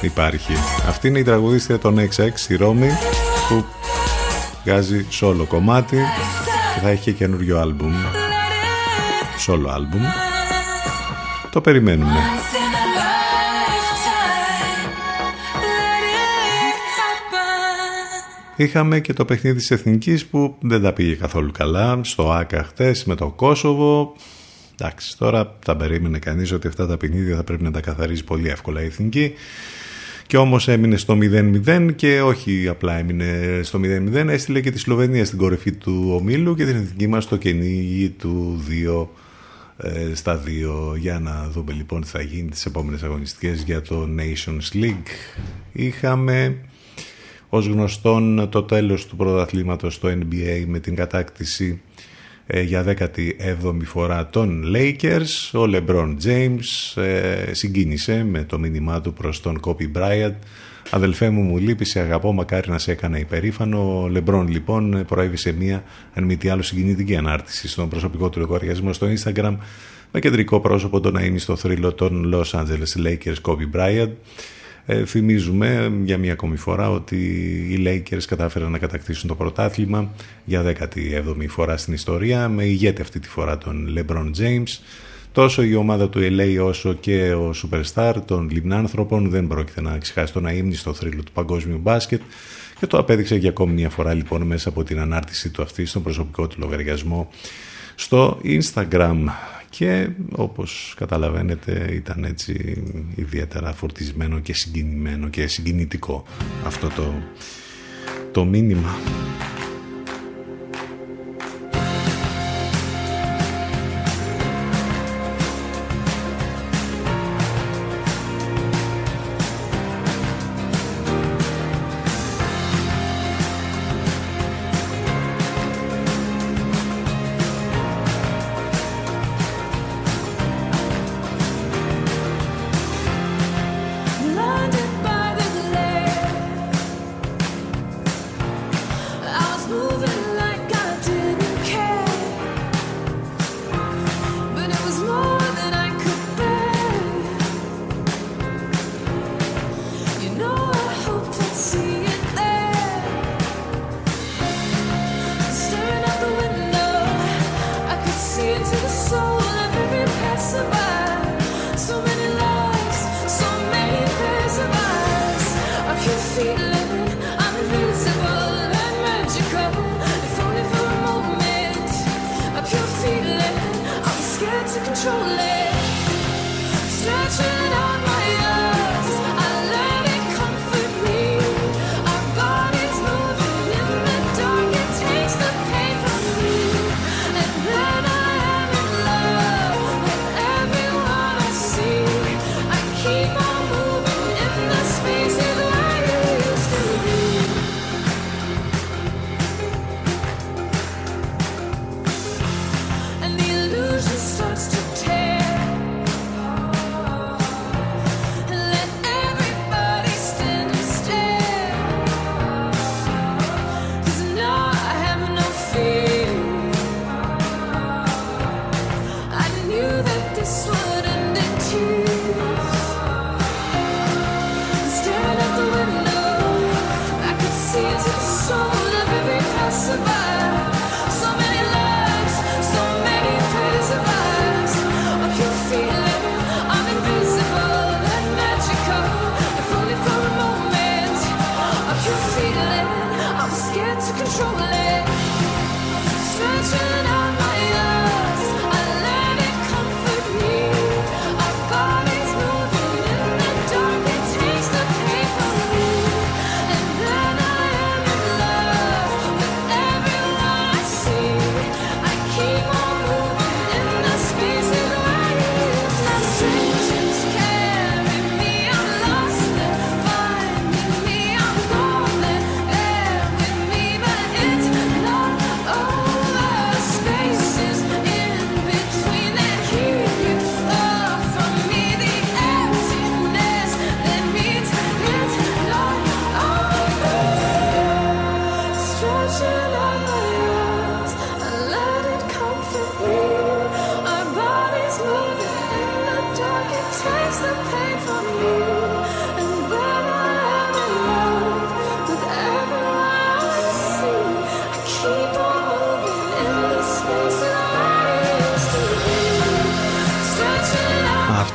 υπάρχει. Αυτή είναι η τραγουδίστρια των XX, η Ρώμη, που βγάζει solo κομμάτι και θα έχει και καινούριο άλμπουμ. Solo άλμπουμ. Το περιμένουμε. Είχαμε και το παιχνίδι της Εθνικής που δεν τα πήγε καθόλου καλά. Στο ΆΚΑ χτες με το Κόσοβο. Εντάξει, τώρα θα περίμενε κανείς ότι αυτά τα παιχνίδια θα πρέπει να τα καθαρίζει πολύ εύκολα η Εθνική. Και όμως έμεινε στο 0-0 και όχι απλά έμεινε στο 0-0, έστειλε και τη Σλοβενία στην κορυφή του ομίλου και την εθνική μας στο κυνήγι του 2 ε, στα 2 για να δούμε λοιπόν τι θα γίνει τις επόμενες αγωνιστικές για το Nations League. Είχαμε ως γνωστόν το τέλος του πρωταθλήματος στο NBA με την κατάκτηση ε, για 17η φορά των Lakers. Ο LeBron James ε, συγκίνησε με το μήνυμά του προς τον Kobe Bryant. Αδελφέ μου μου λείπει, σε αγαπώ, μακάρι να σε έκανα υπερήφανο. Ο LeBron λοιπόν προέβησε μία, αν μη τι άλλο, συγκινητική ανάρτηση στον προσωπικό του λογαριασμό στο Instagram με κεντρικό πρόσωπο τον να είναι στο θρύλο των Los Angeles Lakers Kobe Bryant. Ε, θυμίζουμε για μια ακόμη φορά ότι οι Lakers κατάφεραν να κατακτήσουν το πρωτάθλημα για 17η φορά στην ιστορία με ηγέτη αυτή τη φορά τον LeBron James. Τόσο η ομάδα του LA όσο και ο Superstar των Λιμνάνθρωπων δεν πρόκειται να ξεχάσει το να ύμνει στο θρύλο του παγκόσμιου μπάσκετ και το απέδειξε για ακόμη μια φορά λοιπόν μέσα από την ανάρτηση του αυτή στον προσωπικό του λογαριασμό στο Instagram και όπως καταλαβαίνετε ήταν έτσι ιδιαίτερα φορτισμένο και συγκινημένο και συγκινητικό αυτό το, το μήνυμα.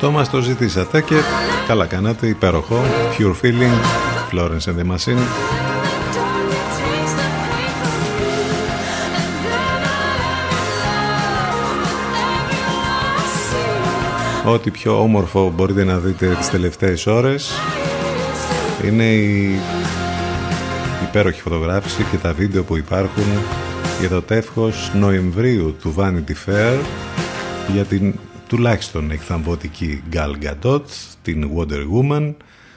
Αυτό μας το ζητήσατε και καλά κάνατε, υπέροχο. Pure Feeling, Florence and the Machine. Ό,τι πιο όμορφο μπορείτε να δείτε τις τελευταίες ώρες είναι η υπέροχη φωτογράφηση και τα βίντεο που υπάρχουν για το τεύχος Νοεμβρίου του Vanity Fair για την τουλάχιστον εκθαμβωτική Gal Gadot, την Wonder Woman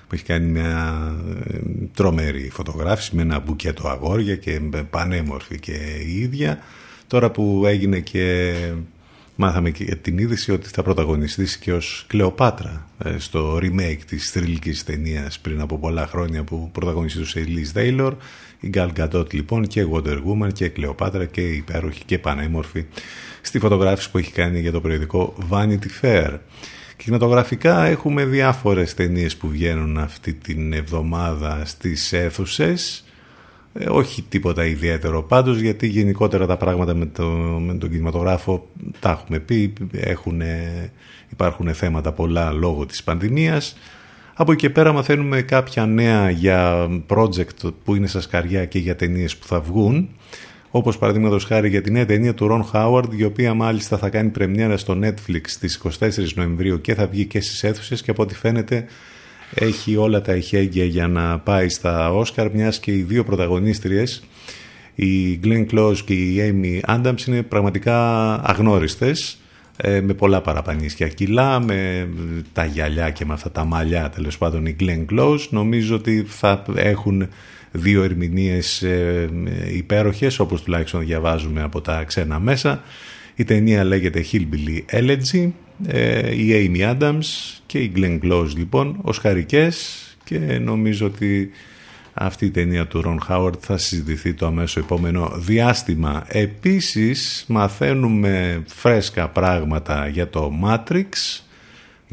που έχει κάνει μια ε, τρομερή φωτογράφηση με ένα μπουκέτο αγόρια και πανέμορφη και η ίδια. Τώρα που έγινε και μάθαμε και την είδηση ότι θα πρωταγωνιστήσει και ως Κλεοπάτρα ε, στο remake της θρηλυκής ταινίας πριν από πολλά χρόνια που πρωταγωνιστούσε η Liz Taylor η Gal Gadot λοιπόν και Wonder Woman και Κλεοπάτρα και υπέροχη και πανέμορφη στη φωτογράφηση που έχει κάνει για το περιοδικό Vanity Fair. Κινηματογραφικά έχουμε διάφορες ταινίες που βγαίνουν αυτή την εβδομάδα στις αίθουσες. Ε, όχι τίποτα ιδιαίτερο πάντως γιατί γενικότερα τα πράγματα με, το, με τον κινηματογράφο τα έχουμε πει έχουν, υπάρχουν θέματα πολλά λόγω της πανδημίας. Από εκεί και πέρα μαθαίνουμε κάποια νέα για project που είναι στα σκαριά και για ταινίες που θα βγουν όπως παραδείγματος χάρη για την νέα ταινία του Ρον Χάουαρντ η οποία μάλιστα θα κάνει πρεμιέρα στο Netflix στις 24 Νοεμβρίου και θα βγει και στις αίθουσες και από ό,τι φαίνεται έχει όλα τα ηχέγγυα για να πάει στα Όσκαρ μιας και οι δύο πρωταγωνίστριες η Glenn Close και η Amy Adams είναι πραγματικά αγνώριστες ε, με πολλά παραπανίσια κιλά, με τα γυαλιά και με αυτά τα μαλλιά τέλος πάντων η Glenn Close. Νομίζω ότι θα έχουν δύο ερμηνείες ε, υπέροχες όπως τουλάχιστον διαβάζουμε από τα ξένα μέσα. Η ταινία λέγεται Hillbilly Elegy ε, η Amy Adams και η Glenn Close λοιπόν ως χαρικές και νομίζω ότι αυτή η ταινία του Ron Howard θα συζητηθεί το αμέσως επόμενο διάστημα. Επίσης μαθαίνουμε φρέσκα πράγματα για το Matrix,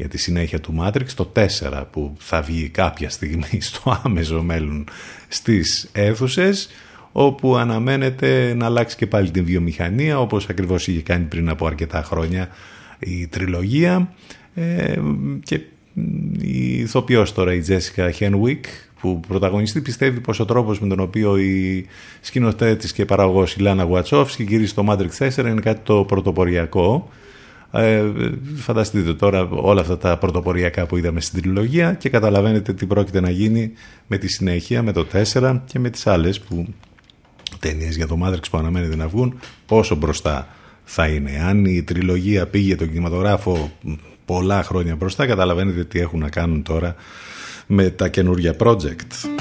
για τη συνέχεια του Matrix, το 4 που θα βγει κάποια στιγμή στο άμεσο μέλλον στις αίθουσες όπου αναμένεται να αλλάξει και πάλι την βιομηχανία όπως ακριβώς είχε κάνει πριν από αρκετά χρόνια η τριλογία. Ε, και η ηθοποιός τώρα η Jessica Henwick που πρωταγωνιστή πιστεύει πως ο τρόπος με τον οποίο η σκηνοθέτης και παραγωγός η Λάνα Γουατσόφσκι γυρίζει το Matrix 4 είναι κάτι το πρωτοποριακό ε, φανταστείτε τώρα όλα αυτά τα πρωτοποριακά που είδαμε στην τριλογία και καταλαβαίνετε τι πρόκειται να γίνει με τη συνέχεια, με το 4 και με τις άλλες που ταινίες για το Matrix που αναμένεται να βγουν πόσο μπροστά θα είναι. Αν η τριλογία πήγε τον κινηματογράφο πολλά χρόνια μπροστά καταλαβαίνετε τι έχουν να κάνουν τώρα με τα καινούργια project.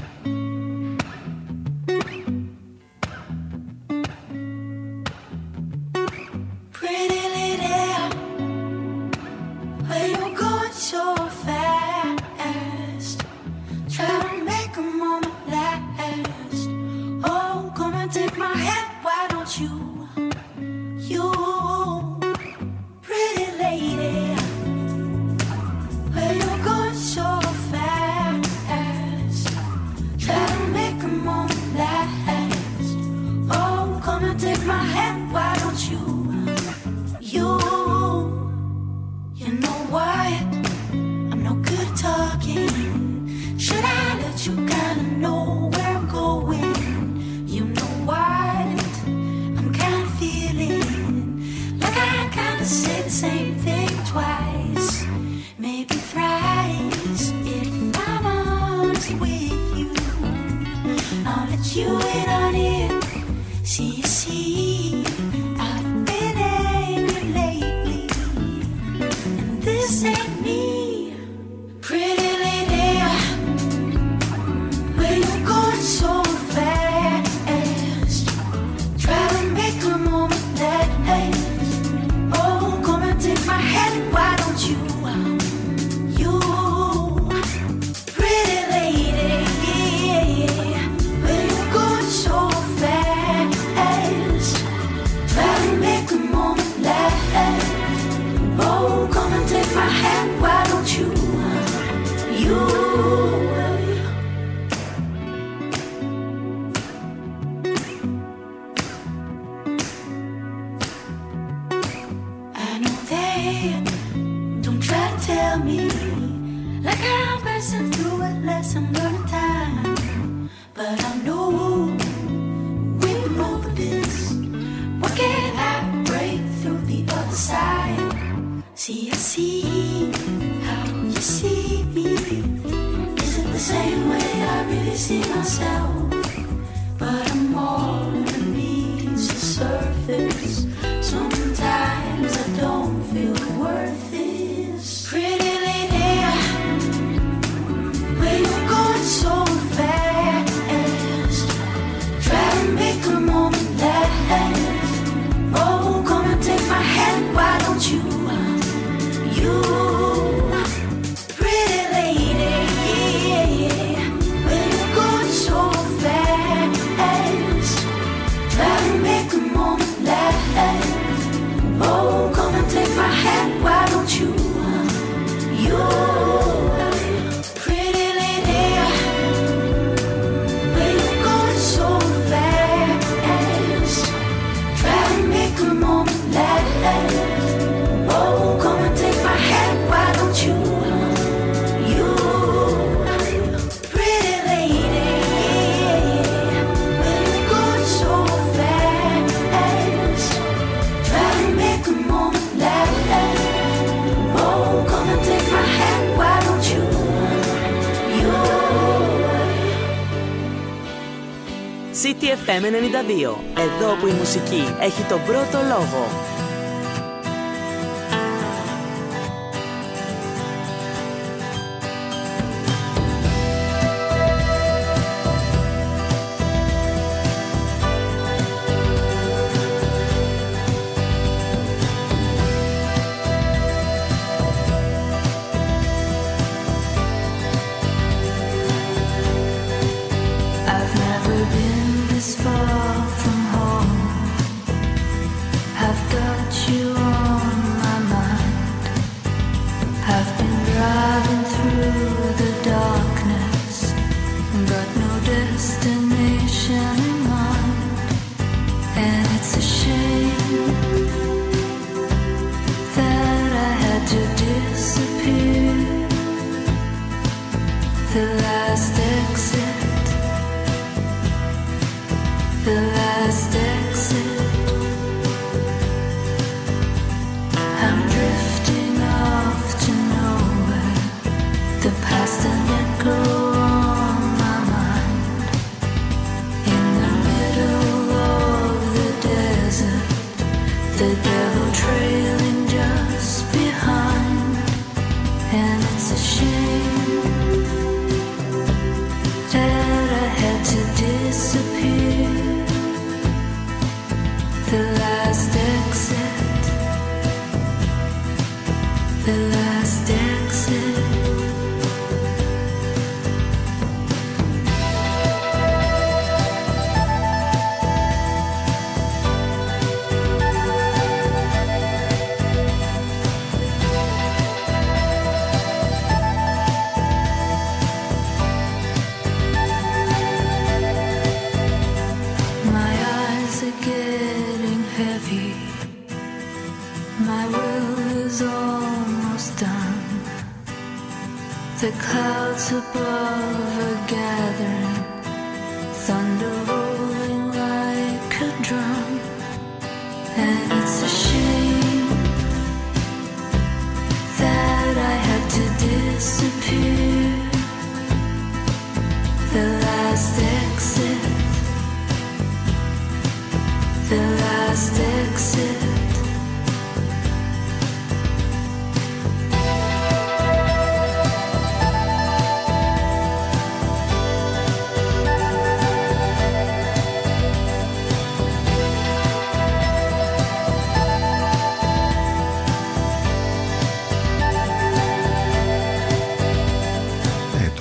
Εδώ που η μουσική έχει τον πρώτο λόγο.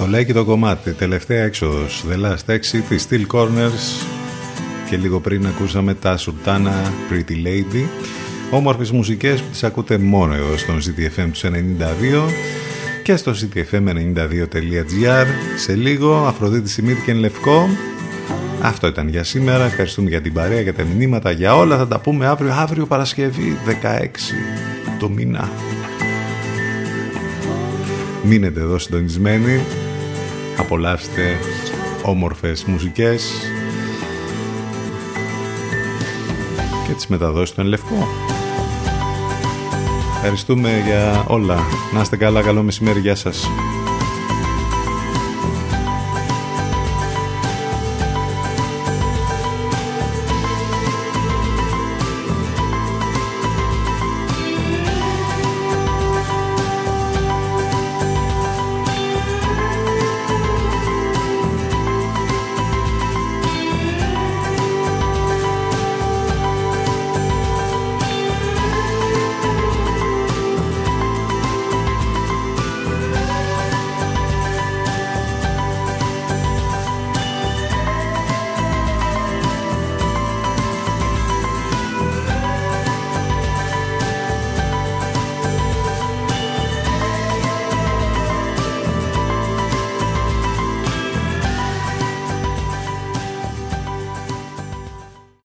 λέγει το κομμάτι. Τελευταία έξοδος. The Last Exit, Steel Corners. Και λίγο πριν ακούσαμε τα Σουρτάνα Pretty Lady. όμορφες μουσικές που τις ακούτε μόνο εδώ στον CTFM τους 92 και στο ctfm92.gr σε λίγο Αφροδίτη Σιμίτη και Λευκό. Αυτό ήταν για σήμερα. Ευχαριστούμε για την παρέα για τα μηνύματα για όλα. Θα τα πούμε αύριο αύριο Παρασκευή 16 το μήνα. Μείνετε εδώ συντονισμένοι. Απολαύστε όμορφες μουσικές και τις μεταδόσεις του Λευκό. Ευχαριστούμε για όλα. Να είστε καλά, καλό μεσημέρι, γεια σας.